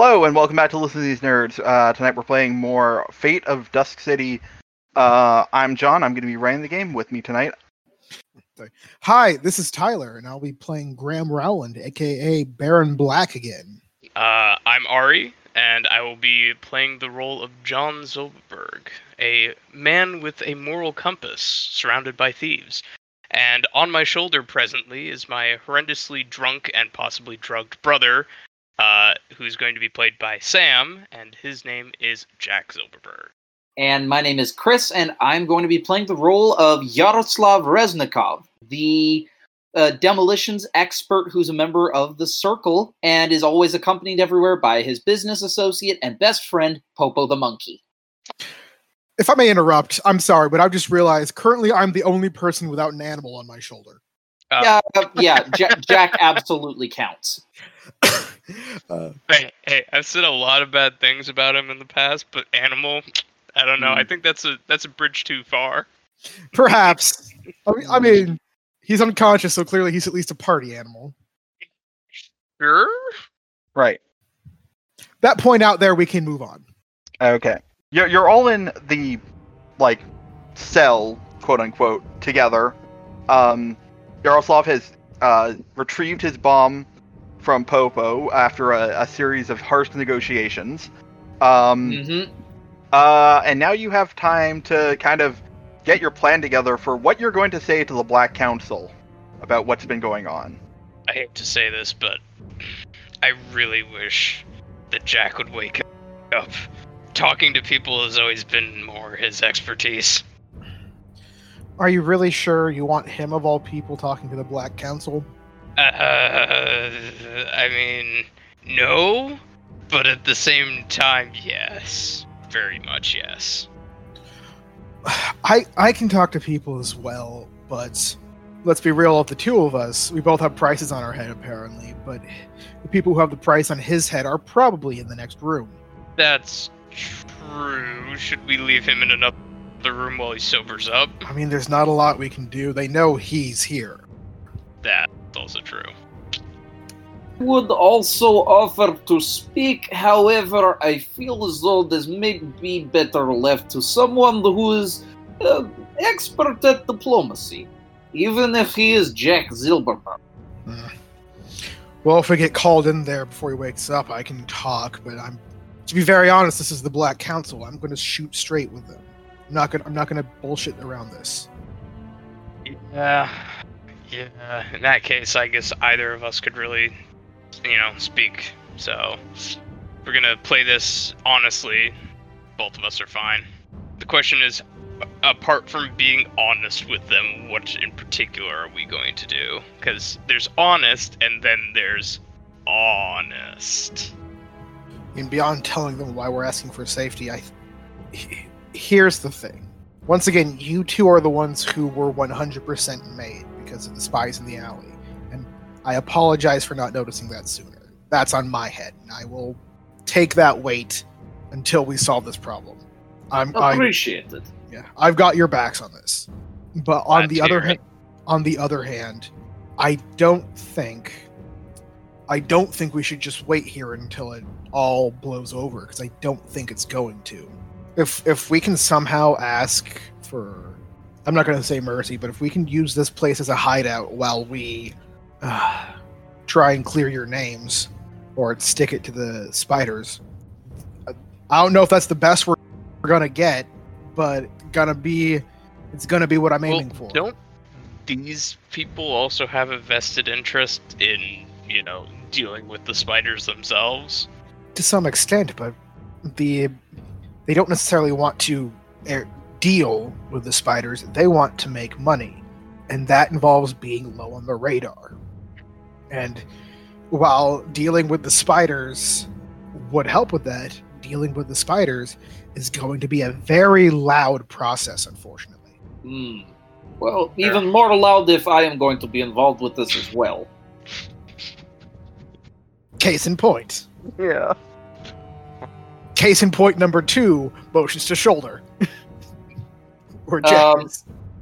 Hello and welcome back to Listen to These Nerds. Uh, tonight we're playing more Fate of Dusk City. Uh, I'm John. I'm going to be running the game with me tonight. Hi, this is Tyler, and I'll be playing Graham Rowland, aka Baron Black again. Uh, I'm Ari, and I will be playing the role of John Zolberg, a man with a moral compass surrounded by thieves. And on my shoulder presently is my horrendously drunk and possibly drugged brother, uh, who's going to be played by Sam, and his name is Jack Zilberberg. And my name is Chris, and I'm going to be playing the role of Yaroslav Reznikov, the uh, demolitions expert who's a member of the Circle and is always accompanied everywhere by his business associate and best friend, Popo the Monkey. If I may interrupt, I'm sorry, but I've just realized currently I'm the only person without an animal on my shoulder. Uh, yeah, yeah, Ja- Jack absolutely counts. Uh, Hey, hey, I've said a lot of bad things about him in the past, but Animal, I don't know. I think that's a that's a bridge too far. perhaps. I mean, I mean, he's unconscious, so clearly he's at least a party animal. Sure. Right. That point out there, we can move on. Okay. You're, you're all in the, like, cell, quote unquote, together. Um, Yaroslav has uh, retrieved his bomb from Popo after a, a series of harsh negotiations. Um, hmm Uh, and now you have time to kind of get your plan together for what you're going to say to the Black Council about what's been going on. I hate to say this, but I really wish that Jack would wake up. Talking to people has always been more his expertise. Are you really sure you want him, of all people, talking to the Black Council? Uh, I mean, no, but at the same time, yes. Very much yes. I I can talk to people as well, but let's be real. Of the two of us, we both have prices on our head, apparently. But the people who have the price on his head are probably in the next room. That's true. Should we leave him in another room while he sobers up? I mean, there's not a lot we can do. They know he's here. That's also true. Would also offer to speak, however, I feel as though this may be better left to someone who is uh, expert at diplomacy, even if he is Jack Zilberman. Uh, well, if we get called in there before he wakes up, I can talk. But I'm, to be very honest, this is the Black Council. I'm going to shoot straight with them. I'm not going. to I'm not going to bullshit around this. Yeah. Yeah. In that case, I guess either of us could really, you know, speak. So, we're gonna play this honestly. Both of us are fine. The question is, apart from being honest with them, what in particular are we going to do? Because there's honest, and then there's honest. And beyond telling them why we're asking for safety, I. he- Here's the thing. Once again, you two are the ones who were 100% made because of the spies in the alley, and I apologize for not noticing that sooner. That's on my head, and I will take that weight until we solve this problem. I'm, I'm Appreciate it. yeah, I've got your backs on this. But on the other hand, on the other hand, I don't think I don't think we should just wait here until it all blows over because I don't think it's going to. If if we can somehow ask for I'm not going to say mercy, but if we can use this place as a hideout while we uh, try and clear your names or stick it to the spiders. I don't know if that's the best we're, we're going to get, but gonna be it's gonna be what I'm Well, aiming for. don't these people also have a vested interest in, you know, dealing with the spiders themselves? to some extent, but the they don't necessarily want to deal with the spiders. They want to make money, and that involves being low on the radar. And while dealing with the spiders would help with that, dealing with the spiders is going to be a very loud process, unfortunately. Hmm. Well, even more loud if I am going to be involved with this as well. Case in point. Yeah. Case in point number two: motions to shoulder. or Um,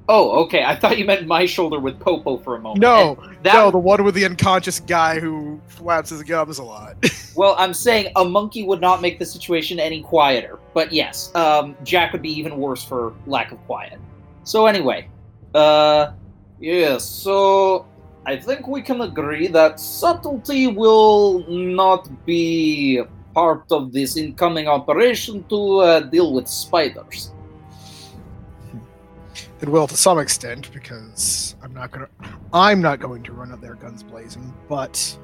Oh, okay. I thought you meant my shoulder with Popo for a moment. No, that, no, the one with the unconscious guy who flaps his gums a lot. Well, I'm saying a monkey would not make the situation any quieter. But yes, um, Jack would be even worse for lack of quiet. So anyway, uh, yes. So I think we can agree that subtlety will not be part of this incoming operation to uh, deal with spiders. It will to some extent because I'm not gonna, I'm not going to run out there guns blazing, but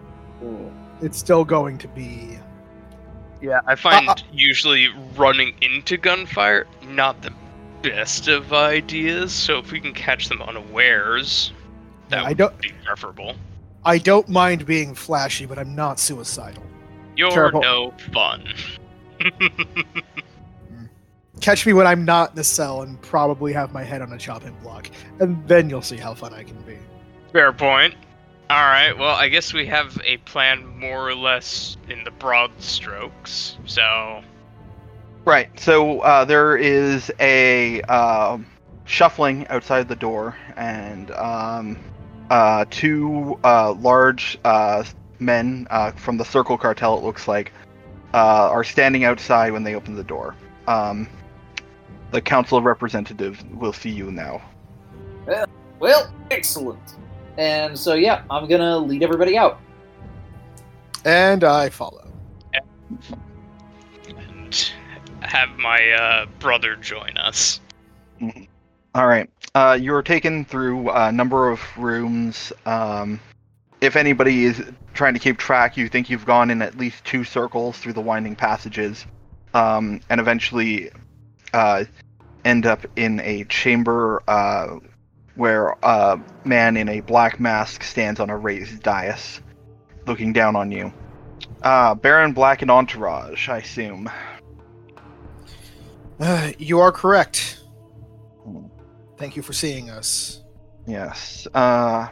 it's still going to be. Yeah, I find Uh, uh- usually running into gunfire not the best of ideas. So if we can catch them unawares, that I would don't, be preferable. I don't mind being flashy, but I'm not suicidal. You're Terrible. no fun. Catch me when I'm not in the cell and probably have my head on a chopping block, and then you'll see how fun I can be. Fair point. All right. Well, I guess we have a plan more or less in the broad strokes. So Right. So uh, there is a um, shuffling outside the door, and um, uh, two uh, large uh, men uh, from the Circle Cartel, it looks like, uh, are standing outside when they open the door. Um, the Council of Representatives will see you now. Well, excellent. And so yeah, I'm gonna lead everybody out. And I follow. and have my uh, brother join us. All right. Uh, you're taken through a number of rooms. Um, if anybody is trying to keep track, you think you've gone in at least two circles through the winding passages, um, and eventually uh, end up in a chamber uh, where a man in a black mask stands on a raised dais, looking down on you. Uh, Baron Black and Entourage, I assume. Uh, you are correct. Hmm. Thank you for seeing us. Yes. Uh,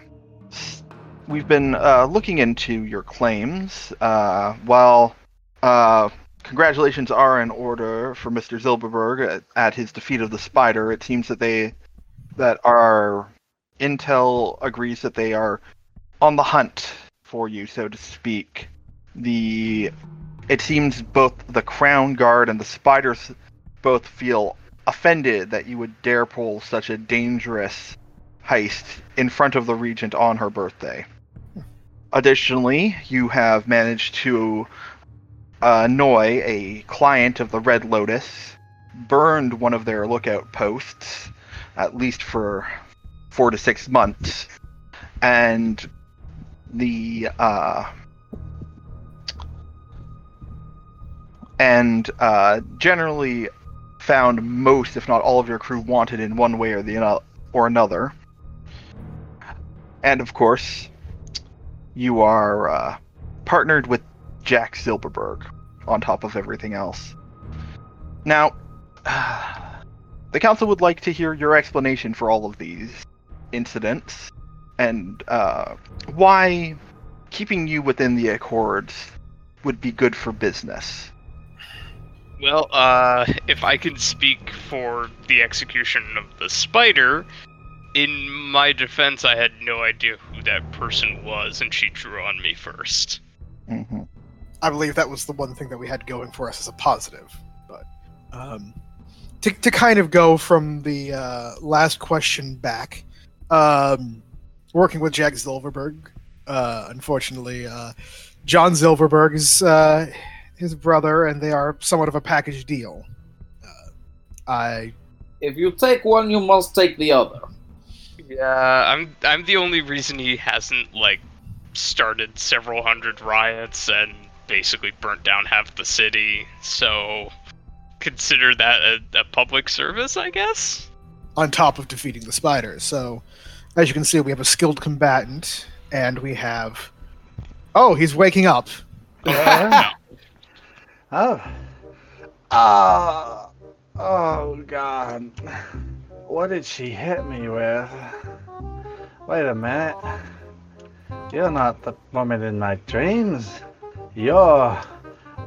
we've been uh, looking into your claims. Uh, while uh, congratulations are in order for Mr. Zilberberg at, at his defeat of the spider, it seems that they that our intel agrees that they are on the hunt for you, so to speak. The it seems both the Crown Guard and the spiders both feel offended that you would dare pull such a dangerous heist in front of the regent on her birthday. Additionally, you have managed to annoy a client of the Red Lotus, burned one of their lookout posts, at least for four to six months, and the uh, and uh, generally found most, if not all, of your crew wanted in one way or the or another. And of course, you are uh, partnered with Jack Zilberberg on top of everything else. Now, the council would like to hear your explanation for all of these incidents and uh, why keeping you within the Accords would be good for business. Well, uh, if I can speak for the execution of the spider, in my defense, I had no idea who that person was, and she drew on me first. Mm-hmm. I believe that was the one thing that we had going for us as a positive. But um, to, to kind of go from the uh, last question back, um, working with Jack Zilberberg, uh, unfortunately, uh, John Zilberberg is uh, his brother, and they are somewhat of a package deal. Uh, I If you take one, you must take the other. Yeah, I'm I'm the only reason he hasn't like started several hundred riots and basically burnt down half the city. So consider that a, a public service, I guess. on top of defeating the spiders. So, as you can see, we have a skilled combatant, and we have. Oh, he's waking up. Oh, yeah. oh. Oh. Oh, God. What did she hit me with? Wait a minute. You're not the woman in my dreams. You're.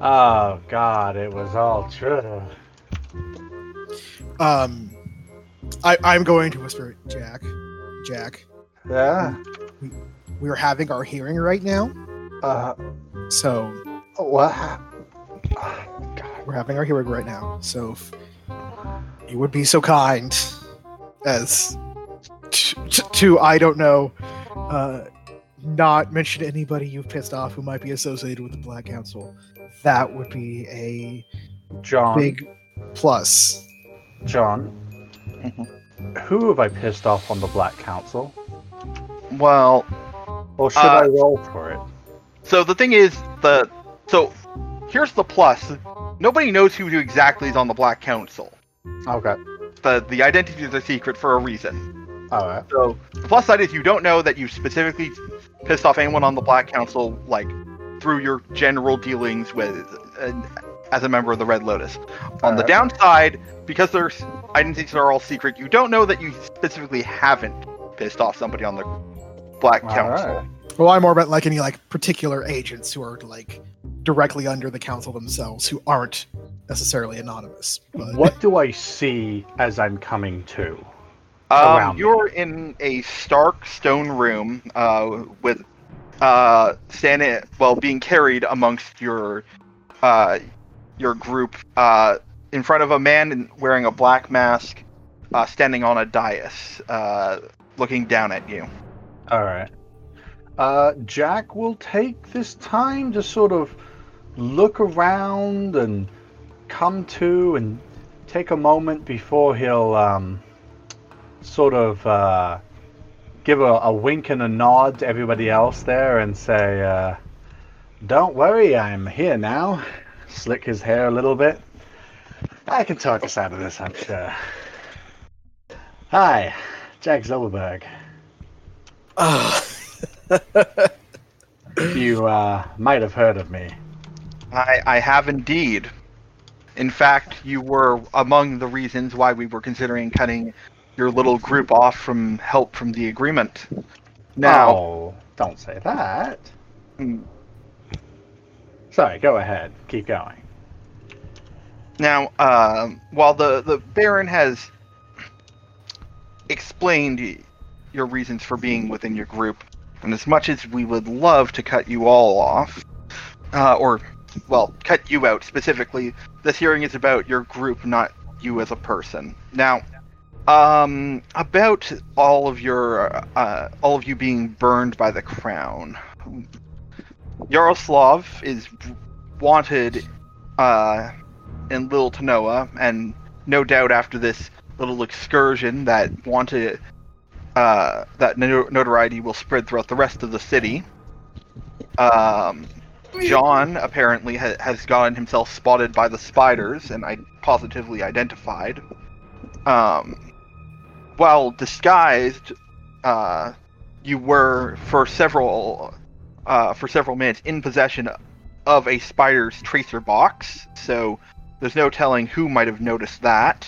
Oh, God, it was all true. Um, I, I'm going to whisper, Jack. Jack, Yeah. We, we are having our hearing right now. Uh, So what? God. we're having our hearing right now. So if you would be so kind as to, to I don't know, uh, not mention anybody you've pissed off who might be associated with the Black Council. That would be a John. big plus. John. Who have I pissed off on the Black Council? Well, Or should Uh, I roll for it? so the thing is, the so here's the plus. Nobody knows who exactly is on the Black Council. Okay. The the identity is a secret for a reason. Alright. So the plus side is you don't know that you specifically pissed off anyone on the Black Council, like through your general dealings with uh, as a member of the Red Lotus. On the downside, because their identities are all secret, you don't know that you specifically haven't pissed off somebody on the Black Council. Alright. Well, I'm more about like any like particular agents who are like directly under the council themselves who aren't necessarily anonymous. But What do I see as I'm coming to? Um, you're in a stark stone room uh, with uh, standing, well, being carried amongst your uh, your group uh, in front of a man wearing a black mask, uh, standing on a dais, uh, looking down at you. Alright. Uh, Jack will take this time to sort of look around and come to and take a moment before he'll um, sort of uh, give a, a wink and a nod to everybody else there and say, uh, Don't worry, I'm here now. Slick his hair a little bit. I can talk us out of this, I'm sure. Hi, Jack Zilberberg. uh, You uh, might have heard of me. I, I have indeed. In fact, you were among the reasons why we were considering cutting your little group off from help from the agreement. Now, Oh, don't say that. Mm. Sorry, go ahead. Keep going. Now, um, while the, the Baron has explained your reasons for being within your group, and as much as we would love to cut you all off, uh, or, well, cut you out specifically, this hearing is about your group, not you as a person. Now, um, about all of your, uh, all of you being burned by the crown. Yaroslav is wanted, uh, in Little Tanoa, and no doubt after this little excursion that wanted uh, that notoriety will spread throughout the rest of the city. Um, John apparently ha- has gotten himself spotted by the spiders and I positively identified. Um, while disguised, uh, you were for several uh, for several minutes in possession of a spider's tracer box, so there's no telling who might have noticed that.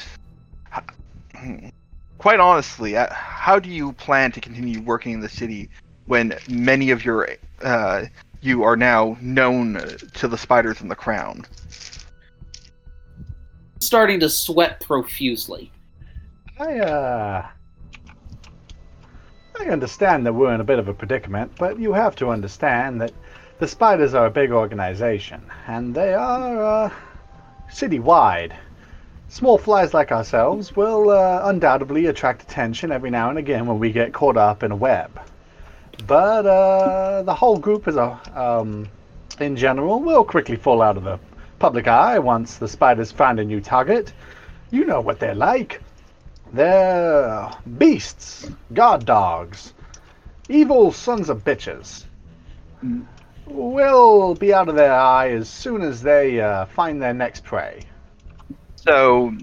Quite honestly, uh, how do you plan to continue working in the city when many of your uh, you are now known to the spiders in the crown? Starting to sweat profusely. I, uh. I understand that we're in a bit of a predicament, but you have to understand that the Spiders are a big organization, and they are, uh. citywide. Small flies like ourselves will uh, undoubtedly attract attention every now and again when we get caught up in a web. But uh, the whole group as a, um, in general will quickly fall out of the public eye once the spiders find a new target. You know what they're like. They're beasts, guard dogs, evil sons of bitches. We'll be out of their eye as soon as they uh, find their next prey. So,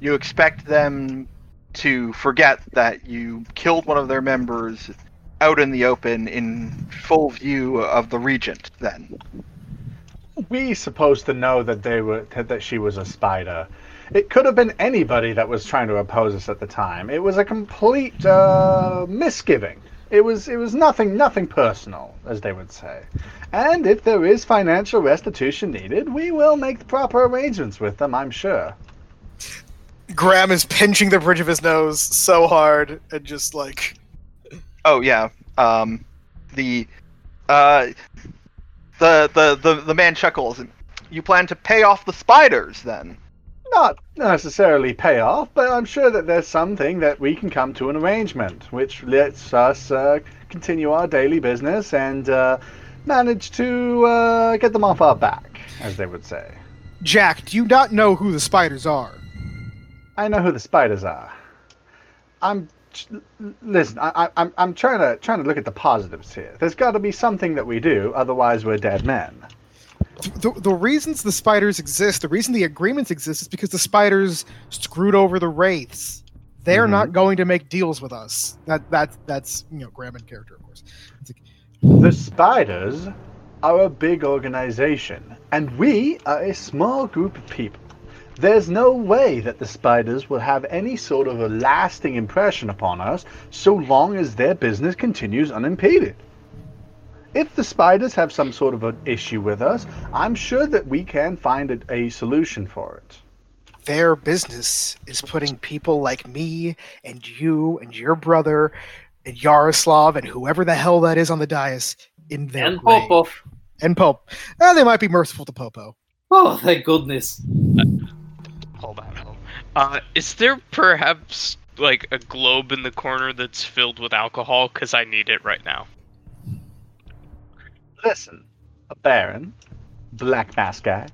you expect them to forget that you killed one of their members out in the open in full view of the regent, then? We supposed to know that they were that that she was a spider. It could have been anybody that was trying to oppose us at the time. It was a complete uh, misgiving. It was it was nothing nothing personal, as they would say. And if there is financial restitution needed, we will make the proper arrangements with them. I'm sure. Graham is pinching the bridge of his nose so hard and just like Oh yeah. Um, the uh, the the the the man chuckles. You plan to pay off the spiders then? Not necessarily pay off, but I'm sure that there's something that we can come to an arrangement which lets us uh, continue our daily business and uh, manage to uh, get them off our back, as they would say. Jack, do you not know who the spiders are? I know who the spiders are. I'm listen. I, I, I'm I'm trying to trying to look at the positives here. There's got to be something that we do, otherwise we're dead men. The, the reasons the spiders exist, the reason the agreements exist, is because the spiders screwed over the wraiths. They're Mhm. not going to make deals with us. That that that's you know Graham in character, of course. It's like, The spiders are a big organization, and we are a small group of people. There's no way that the spiders will have any sort of a lasting impression upon us so long as their business continues unimpeded. If the spiders have some sort of an issue with us, I'm sure that we can find a, a solution for it. their business is putting people like me and you and your brother and Yaroslav and whoever the hell that is on the dais in their and grave. Popov. and Pope. Eh, they might be merciful to Popo. Oh, thank goodness. Hold on. hold on. Uh, is there perhaps like a globe in the corner that's filled with alcohol? Because I need it right now. Listen, a Baron, Black Mask guy.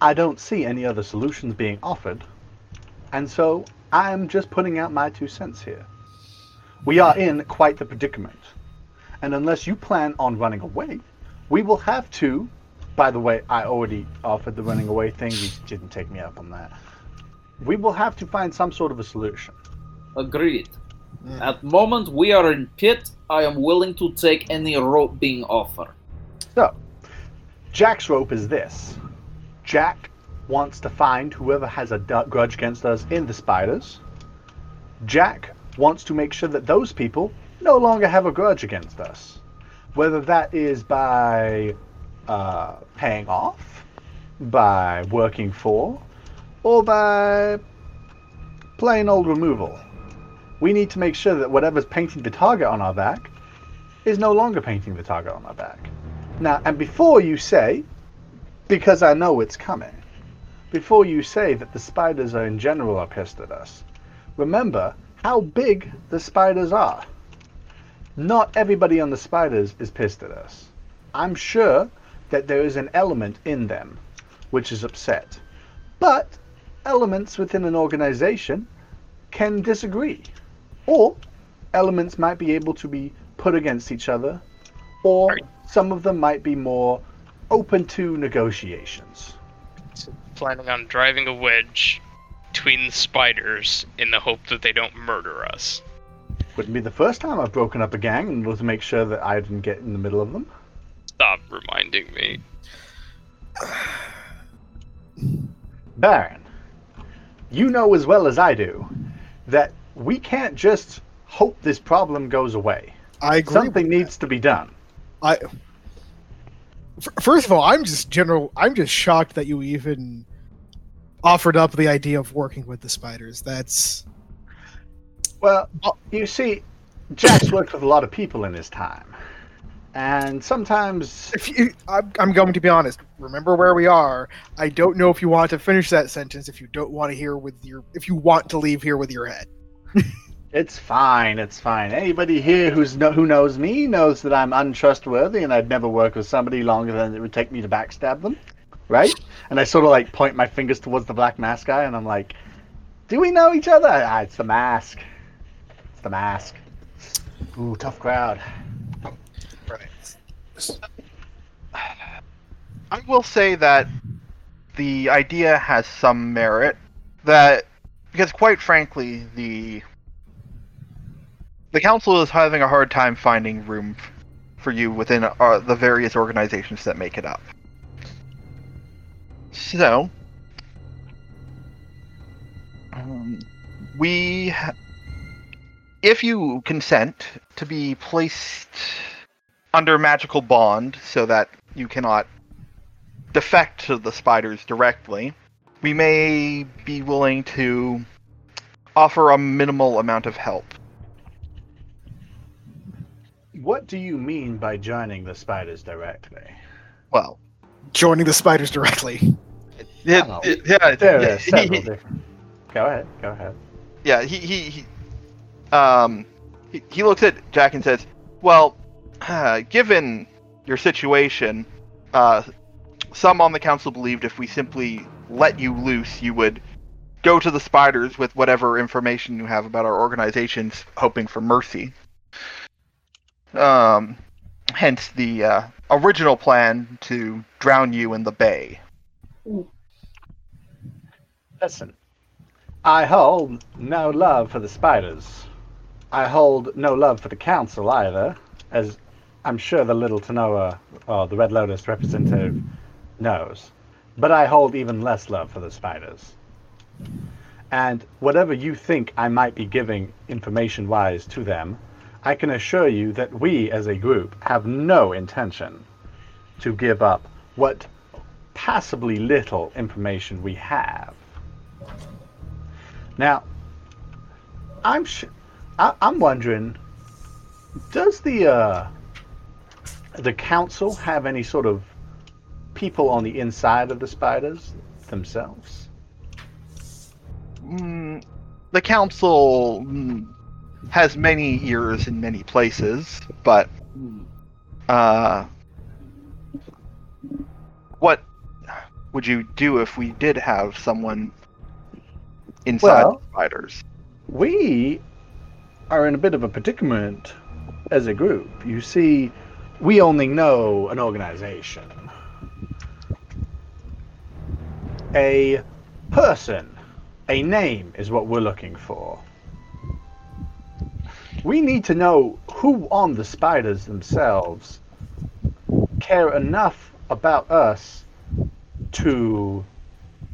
I don't see any other solutions being offered, and so I'm just putting out my two cents here. We are in quite the predicament, and unless you plan on running away, we will have to. By the way, I already offered the running away thing. You didn't take me up on that. We will have to find some sort of a solution. Agreed. Mm. At moment we are in pit. I am willing to take any rope being offered. So, Jack's rope is this Jack wants to find whoever has a grudge against us in the spiders. Jack wants to make sure that those people no longer have a grudge against us. Whether that is by uh, paying off, by working for, or by plain old removal. We need to make sure that whatever's painting the target on our back is no longer painting the target on our back. Now, and before you say, because I know it's coming, before you say that the spiders are in general are pissed at us, remember how big the spiders are. Not everybody on the spiders is pissed at us. I'm sure that there is an element in them which is upset. But elements within an organization can disagree. Or elements might be able to be put against each other, or Right. some of them might be more open to negotiations. So planning on driving a wedge between the spiders in the hope that they don't murder us. Wouldn't be the first time I've broken up a gang in order to make sure that I didn't get in the middle of them. Stop reminding me. Baron, you know as well as I do that we can't just hope this problem goes away. I agree. Something needs to be done. I. First of all, I'm just general. I'm just shocked that you even offered up the idea of working with the spiders. That's Well, you see, Jack's worked with a lot of people in his time. And sometimes if you, I'm, I'm going to be honest. Remember where we are. I don't know if you want to finish that sentence. If you don't want to hear with your, if you want to leave here with your head. It's fine. It's fine. Anybody here who's no, who knows me knows that I'm untrustworthy and I'd never work with somebody longer than it would take me to backstab them, right? And I sort of like point my fingers towards the black mask guy, and I'm like, "Do we know each other?" Ah, it's the mask. It's the mask. Ooh, tough crowd. Right. I will say that the idea has some merit. That because quite frankly, the the council is having a hard time finding room for you within uh, the various organizations that make it up. So, um, we, ha- if you consent to be placed under magical bond so that you cannot defect to the spiders directly, we may be willing to offer a minimal amount of help. What do you mean by joining the spiders directly? Well, Joining the spiders directly. it, Oh. it- yeah, There yeah, are several different. Go ahead. Go ahead. yeah, he, he, he um, he, he looks at Jack and says, "Well, given your situation, uh, some on the council believed if we simply let you loose, you would go to the spiders with whatever information you have about our organizations, hoping for mercy. Um, hence the uh, original plan to drown you in the bay. Listen, I hold no love for the spiders. I hold no love for the council either, as I'm sure the little Tanoa or the Red Lotus representative knows. But I hold even less love for the spiders. And whatever you think I might be giving information wise to them, I can assure you that we as a group have no intention to give up what passably little information we have. Now, I'm sh- I- I'm wondering, does the uh, the council have any sort of people on the inside of the spiders themselves? Mm, the council mm, has many ears in many places, but uh, what would you do if we did have someone inside Well- the spiders? we are in a bit of a predicament as a group. You see, we only know an organization. A person, a name is what we're looking for. We need to know who on the spiders themselves care enough about us to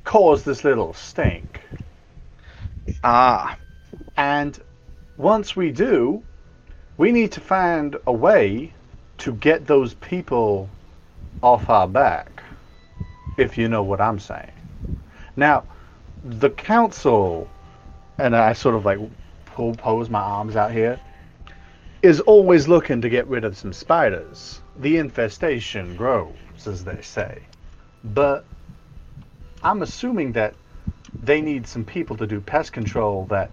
cause this little stink. Ah, And once we do, we need to find a way to get those people off our back, if you know what I'm saying. Now, the council, and I sort of like pull, pose my arms out here, is always looking to get rid of some spiders. The infestation grows, as they say. But I'm assuming that they need some people to do pest control that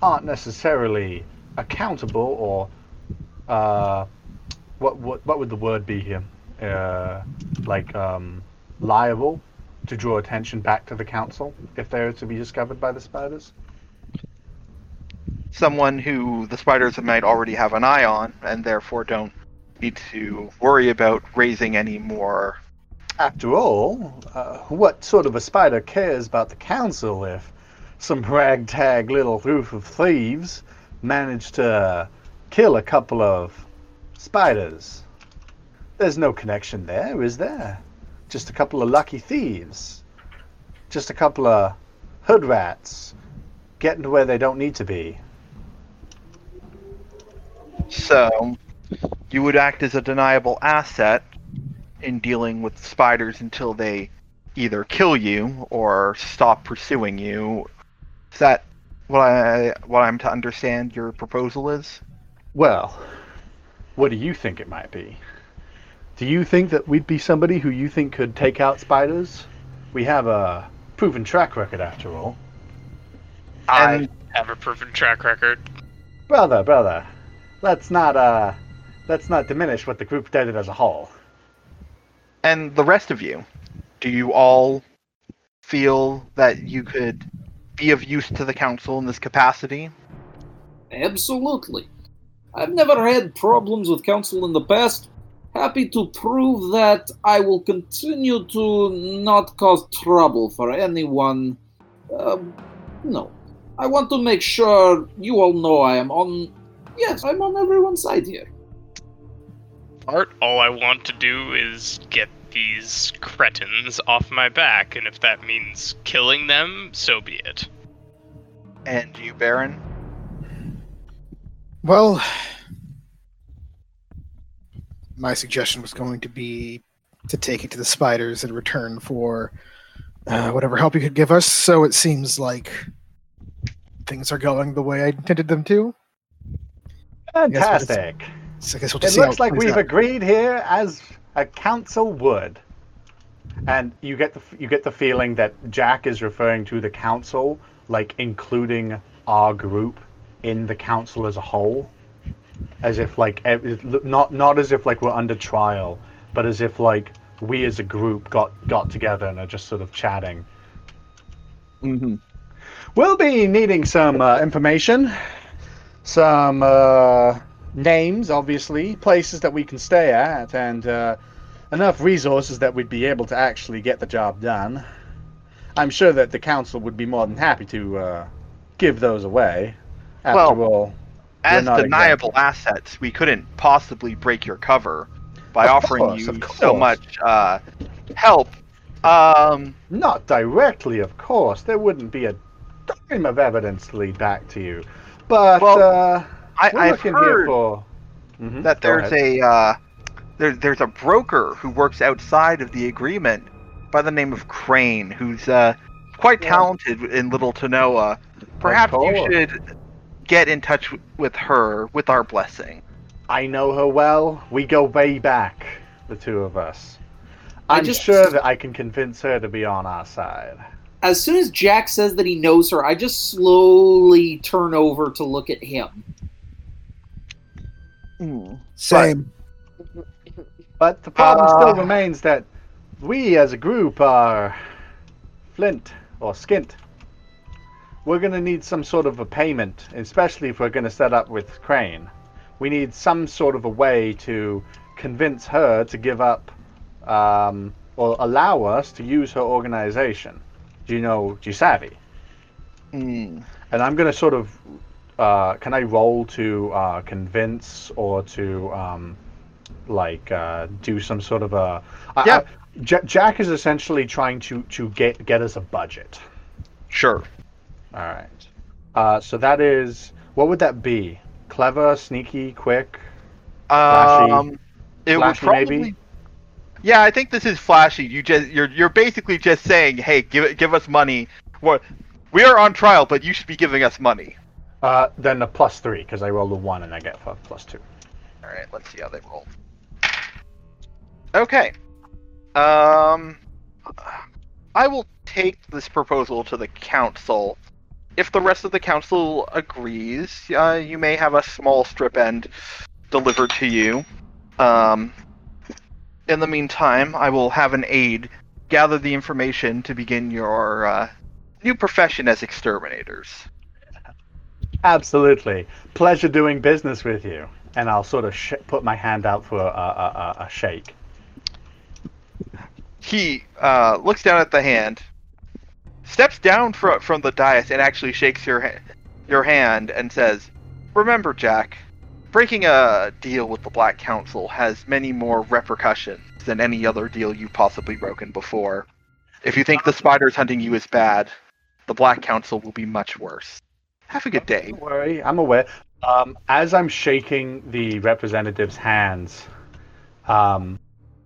aren't necessarily accountable or uh, what what what would the word be here? Uh, like um, liable to draw attention back to the council if they are to be discovered by the spiders. someone who the spiders might already have an eye on, and therefore don't need to worry about raising any more. After all, uh, what sort of a spider cares about the council if some ragtag little group of thieves managed to kill a couple of spiders? There's no connection there, is there? Just a couple of lucky thieves. Just a couple of hood rats getting to where they don't need to be. So, you would act as a deniable asset in dealing with spiders until they either kill you or stop pursuing you. Is that what I what I'm to understand your proposal is? Well, what do you think it might be? Do you think that we'd be somebody who you think could take out spiders? We have a proven track record after all. I Have a proven track record. Brother, brother, let's not uh let's not diminish what the group did as a whole. and the rest of you, do you all feel that you could be of use to the council in this capacity? Absolutely. I've never had problems with council in the past. Happy to prove that I will continue to not cause trouble for anyone. Um, no. I want to make sure you all know I am on. Yes, I'm on everyone's side here. Art, all I want to do is get these cretins off my back, and if that means killing them, so be it. And you, Baron? Well, my suggestion was going to be to take it to the spiders in return for uh, whatever help you could give us. So it seems like things are going the way I intended them to. Fantastic. I guess we'll It just see how looks like we've out. agreed here as a council would. And you get the you get the feeling that Jack is referring to the council, like including our group in the council as a whole, as if like not not as if like we're under trial, but as if like we as a group got got together and are just sort of chatting. Mm-hmm. We'll be needing some uh, information, some uh, names, obviously, places that we can stay at, and uh, enough resources that we'd be able to actually get the job done. I'm sure that the council would be more than happy to uh, give those away. After Well, all, As not deniable assets, we couldn't possibly break your cover by Of offering course, you of so much uh, help. Um, not directly, of course. There wouldn't be a dime of evidence to lead back to you. But Well, uh, I, we're I've looking here heard for Mhm, that there's a uh, there, there's a broker who works outside of the agreement by the name of Crane, who's uh, quite Yeah. talented in Little Tanoa. Perhaps you should get in touch with her with our blessing. I know her well. We go way back, the two of us. I I'm just- sure that I can convince her to be on our side. As soon as Jack says that he knows her, I just slowly turn over to look at him. Same. But the problem Uh, still remains that we as a group are flint or skint. We're going to need some sort of a payment, especially if we're going to set up with Crane. We need some sort of a way to convince her to give up um, or allow us to use her organization. Do you know Giusavi? Hmm. and I'm gonna sort of uh, can I roll to uh, convince or to um, like uh, do some sort of a? Yeah. I- Ja- Jack is essentially trying to to get get us a budget. Sure. All right. Uh, so that is what would that be? Clever, sneaky, quick. Flashy. Um, it Flashy, would probably. maybe? Yeah, I think this is flashy. You just you're you're basically just saying, hey, give it give us money. What we are on trial, but you should be giving us money. Uh, then a plus three because I rolled a one and I get a plus two. All right, let's see how they roll. Okay. Um, I will take this proposal to the council. If the rest of the council agrees, uh, you may have a small strip end delivered to you. Um, in the meantime, I will have an aide gather the information to begin your uh, new profession as exterminators. Absolutely. Pleasure doing business with you. And I'll sort of sh- put my hand out for a, a, a, a shake. he uh, looks down at the hand, steps down fro- from the dais, and actually shakes your ha- your hand and says, "Remember, Jack, breaking a deal with the Black Council has many more repercussions than any other deal you've possibly broken before. If you think the spiders hunting you is bad, the Black Council will be much worse. Have a good day." Don't worry, I'm aware. Um, as I'm shaking the representative's hands, um,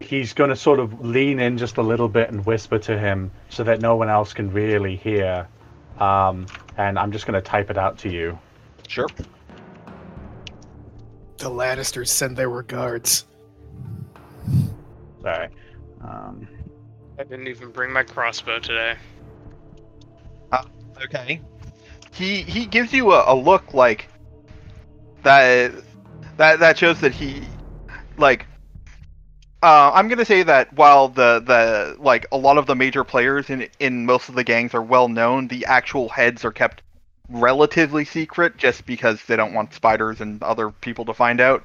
he's going to sort of lean in just a little bit and whisper to him so that no one else can really hear. Um, and I'm just going to type it out to you. Sure. The Lannisters send their regards. Sorry. Um, I didn't even bring my crossbow today. Okay. He he gives you a, a look like that that that shows that he like uh, I'm gonna say that while the the like a lot of the major players in in most of the gangs are well known, the actual heads are kept relatively secret just because they don't want spiders and other people to find out.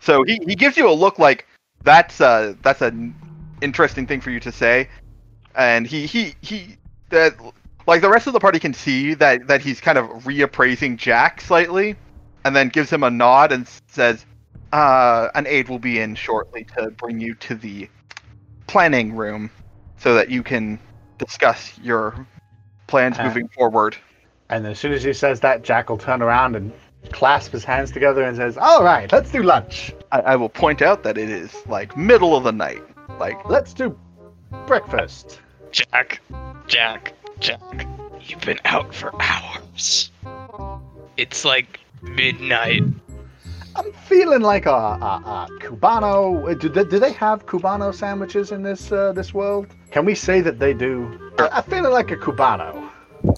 So he, he gives you a look like that's uh that's an interesting thing for you to say, and he he he that like the rest of the party can see that that he's kind of reappraising Jack slightly, and then gives him a nod and says, uh, "An aide will be in shortly to bring you to the planning room, so that you can discuss your plans Uh, moving forward." and as soon as he says that, Jack will turn around and clasp his hands together and says, All right, let's do lunch. I, I will point out that it is like middle of the night, like Let's do breakfast. Jack. Jack, Jack, you've been out for hours. It's like midnight. I'm feeling like a, a, a Cubano. uh, Do they, do they have Cubano sandwiches in this uh, this world? Can we say that they do? I, I'm feeling like a Cubano.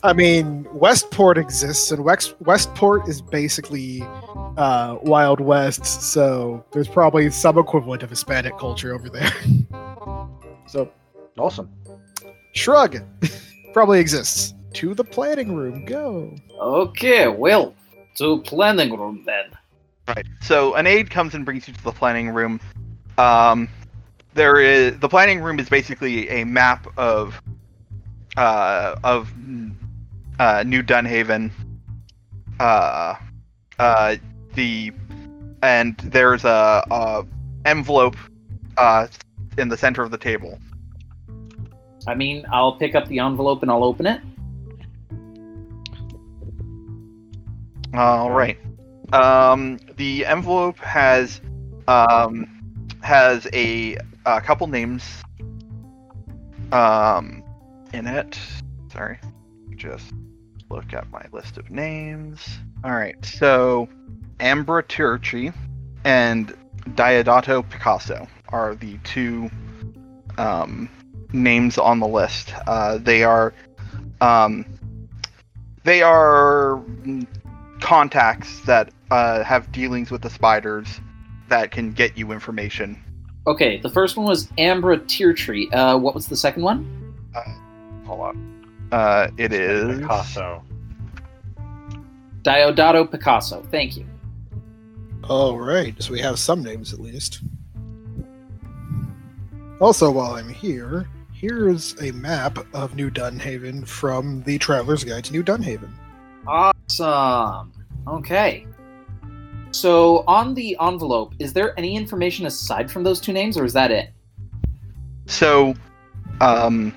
I mean, Westport exists, and Wex- Westport is basically uh, Wild West, so there's probably some equivalent of Hispanic culture over there. so, Awesome. shrug. probably exists. To the planning room, go. Okay, well, to planning room then. Right. So an aide comes and brings you to the planning room. Um, there is the planning room is basically a map of uh, of uh, New Dunhaven. Uh, uh, the and there's a, a envelope uh, in the center of the table. I mean, I'll pick up the envelope and I'll open it. All right. Um, the envelope has um, has a, a couple names um, in it. Sorry, just look at my list of names. All right. So, Ambra Turchi and Diodato Picasso are the two um, names on the list. Uh, they are um, they are contacts that uh, have dealings with the spiders that can get you information. Okay, the first one was Ambra Tear Tree. Uh, what was the second one? Hold on. Uh, it is Picasso. Diodato Picasso. Thank you. All right, so we have some names at least. Also, while I'm here, here's a map of New Dunhaven from the Traveler's Guide to New Dunhaven. Awesome. Okay. So on the envelope, is there any information aside from those two names, or is that it? So, um,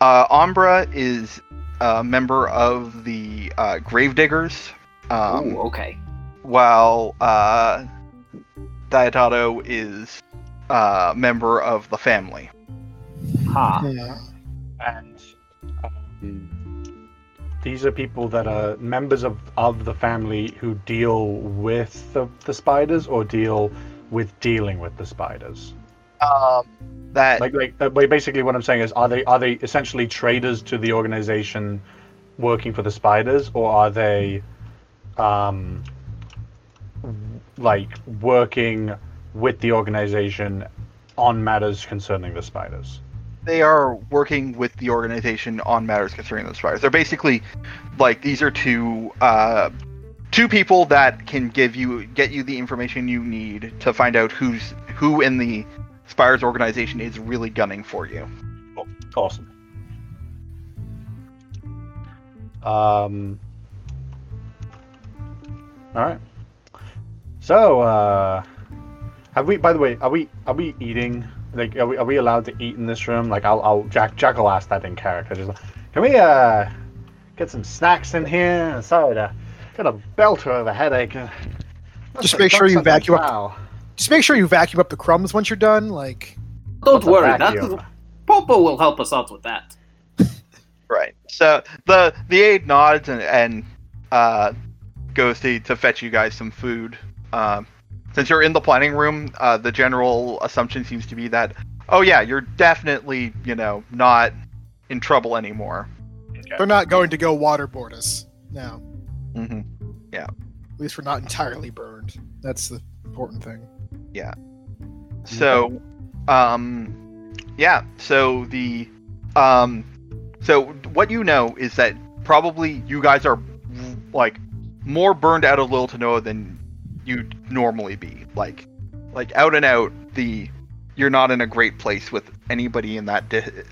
uh, Umbra is a member of the uh, Gravediggers, um, Ooh, okay. while uh, Diodato is a member of the family. Ha. Yeah. And um, these are people that are members of, of the family who deal with the, the spiders or deal with dealing with the spiders. Um, that Like, like uh, basically, what I'm saying is, are they are they essentially traders to the organization, working for the spiders, or are they, um, like working with the organization on matters concerning the spiders? They are working with the organization on matters concerning those spiders. They're basically like these are two uh, two people that can give you get you the information you need to find out who's who in the spiders organization is really gunning for you. Awesome. Um. All right. So, uh, have we? By the way, are we are we eating? Like, are we, are we allowed to eat in this room? Like, I'll, I'll Jack Jack will ask that in character. Just, like, can we uh get some snacks in here? Sorry to got a belter of a headache. Uh, Just make sure you something vacuum up- Just make sure you vacuum up the crumbs once you're done. Like, Don't What's worry, that? Popo will help us out with that. Right. So the the aide nods and and uh, goes to to fetch you guys some food. Um, since you're in the planning room, uh, the general assumption seems to be that oh yeah, you're definitely you know not in trouble anymore. they're not going to go waterboard us. No, hmm Yeah. at least we're not entirely burned. That's the important thing. Yeah. So, um, yeah. So the, um, so what you know is that probably you guys are like more burned out of Little Tanoa than you'd normally be. Like, like out and out, the you're not in a great place with anybody in that di-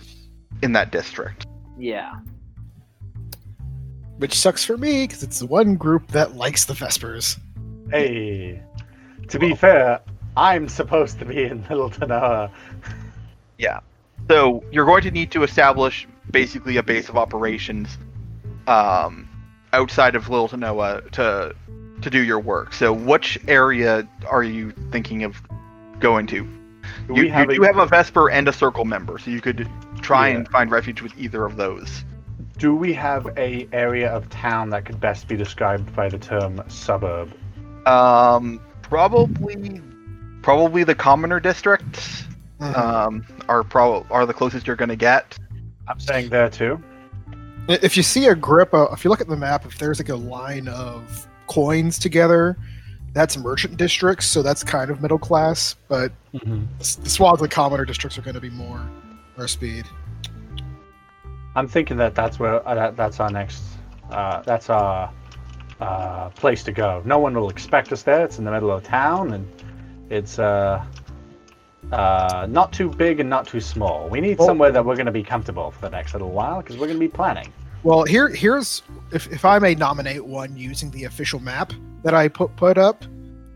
in that district. Yeah. Which sucks for me because it's the one group that likes the Vespers. Hey, to be fair, I'm supposed to be in Little Tanoa. Yeah. So you're going to need to establish basically a base of operations um, outside of Little to to to do your work. So which area are you thinking of going to? Do You, have you a- do have a Vesper and a Circle member, so you could try Yeah. and find refuge with either of those. Do we have a area of town that could best be described by the term suburb? Um, probably, probably the commoner districts. Mhm. Um, are pro are the closest you're gonna get. I'm saying there too. if you see a grip, uh, if you look at the map, if there's like a line of coins together, that's merchant districts, so that's kind of middle class. But Mm-hmm. the, the swaths of commoner districts are going to be more our speed. I'm thinking that that's where uh, that, that's our next. Uh, that's our uh, place to go. No one will expect us there. It's in the middle of town, and it's uh, uh, not too big and not too small. We need Well- somewhere that we're going to be comfortable for the next little while because we're going to be planning. Well, here here's if, if I may nominate one using the official map that I put put up.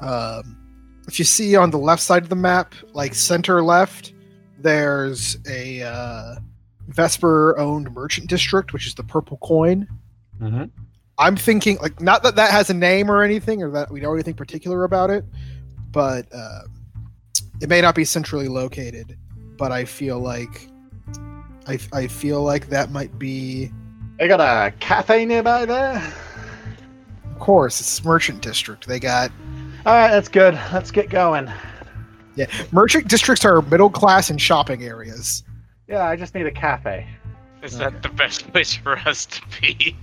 Um, if you see on the left side of the map, like center left, there's a uh, Vesper owned merchant district, which is the purple coin. Mm-hmm. I'm thinking like not that that has a name or anything, or that we know anything particular about it, but uh, it may not be centrally located. But I feel like I, I feel like that might be. They got a cafe nearby there. Of course, it's merchant district. They got All right, that's good. Let's get going. Yeah, merchant districts are middle class and shopping areas. Yeah, I just need a cafe. Is Okay. that the best place for us to be?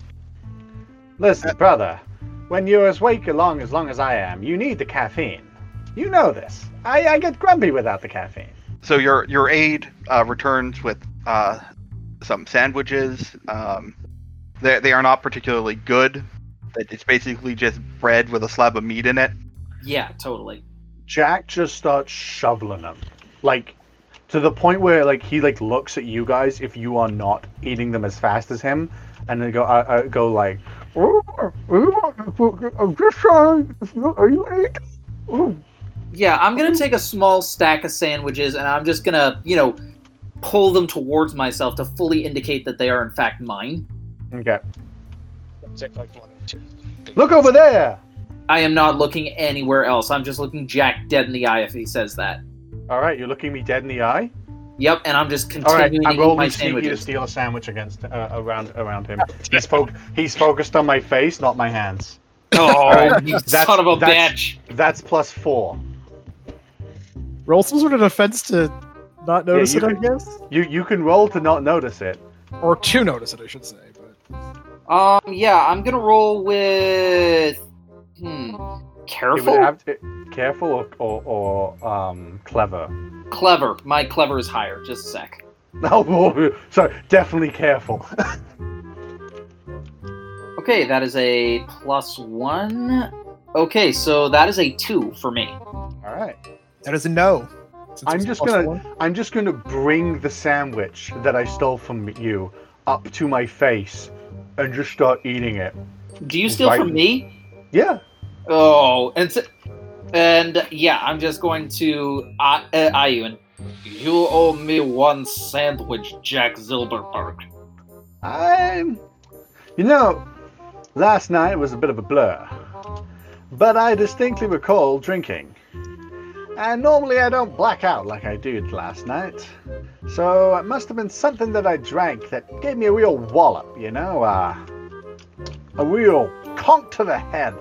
Listen, brother, when you're as wake along as long as I am, you need the caffeine. You know this. I, I get grumpy without the caffeine. So your your aide uh, returns with uh, some sandwiches. Um, they they are not particularly good. It- It's basically just bread with a slab of meat in it. Yeah, totally. Jack just starts shoveling them, like to the point where like he like looks at you guys if you are not eating them as fast as him, and then go uh, uh, go like, I'm just trying. Are you eating? Yeah, I'm gonna take a small stack of sandwiches and I'm just gonna, you know, pull them towards myself to fully indicate that they are in fact mine. Okay. Take like one, two. Look over there. I am not looking anywhere else. I'm just looking Jack dead in the eye if he says that. All right, you're looking me dead in the eye. Yep, and I'm just All right, continuing I'm to eat my rolling sneaky to sandwiches. steal a sandwich against uh, around around him. He's fo- he's focused on my face, not my hands. Oh, Alright, you that's- son of a that's- bitch! That's plus four. Roll some sort of defense to not notice you it, I guess, You you can roll to not notice it. or to notice it, I should say. But Um, yeah, I'm gonna roll with hmm, careful, have to, careful or, or, or um clever. clever. My clever is higher. Just a sec. No, sorry, definitely careful. Okay, that is a plus one. Okay, so that is a two for me. All right. that is a no. I'm just gonna- one. I'm just going to bring the sandwich that I stole from you up to my face and just start eating it. Do you steal Right. from me? Yeah. Oh, and s and yeah, I'm just going to eye, uh, eye you you owe me one sandwich, Jack Zilberberg. I'm. You know, last night was a bit of a blur, but I distinctly recall drinking. And normally I don't black out like I did last night. So it must have been something that I drank that gave me a real wallop, you know? Uh, a real conk to the head.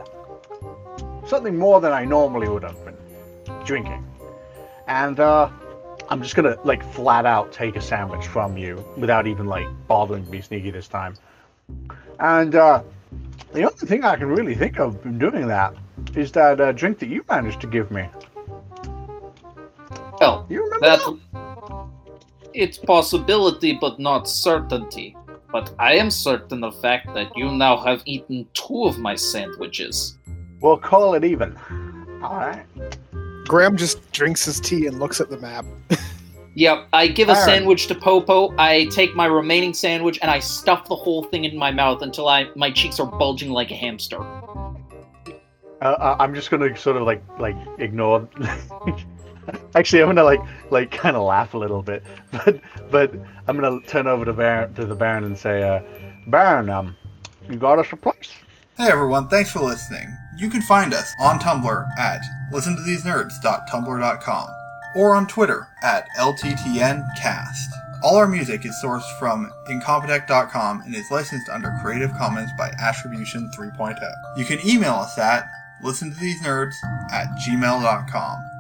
Something more than I normally would have been drinking. And uh, I'm just gonna like flat out take a sandwich from you without even like bothering to be sneaky this time. And uh, the only thing I can really think of doing that is that uh, drink that you managed to give me. Well, You remember that that? it's possibility but not certainty. But I am certain of fact that you now have eaten two of my sandwiches. We'll call it even. All right. Graham just drinks his tea and looks at the map. Yep, I give a Aaron. sandwich to Popo. I take my remaining sandwich and I stuff the whole thing in my mouth until I my cheeks are bulging like a hamster. Uh, uh, I'm just gonna sort of like like ignore. Actually, I'm gonna like like kind of laugh a little bit, but but I'm gonna turn over to Baron to the Baron and say, uh, Baron, um, you got us a place. Hey everyone, thanks for listening. You can find us on Tumblr at listentothesenerds.tumblr.com or on Twitter at LTTNcast. All our music is sourced from Incompetech.com and is licensed under Creative Commons by Attribution 3.0. You can email us at listen to these nerds at gmail.com.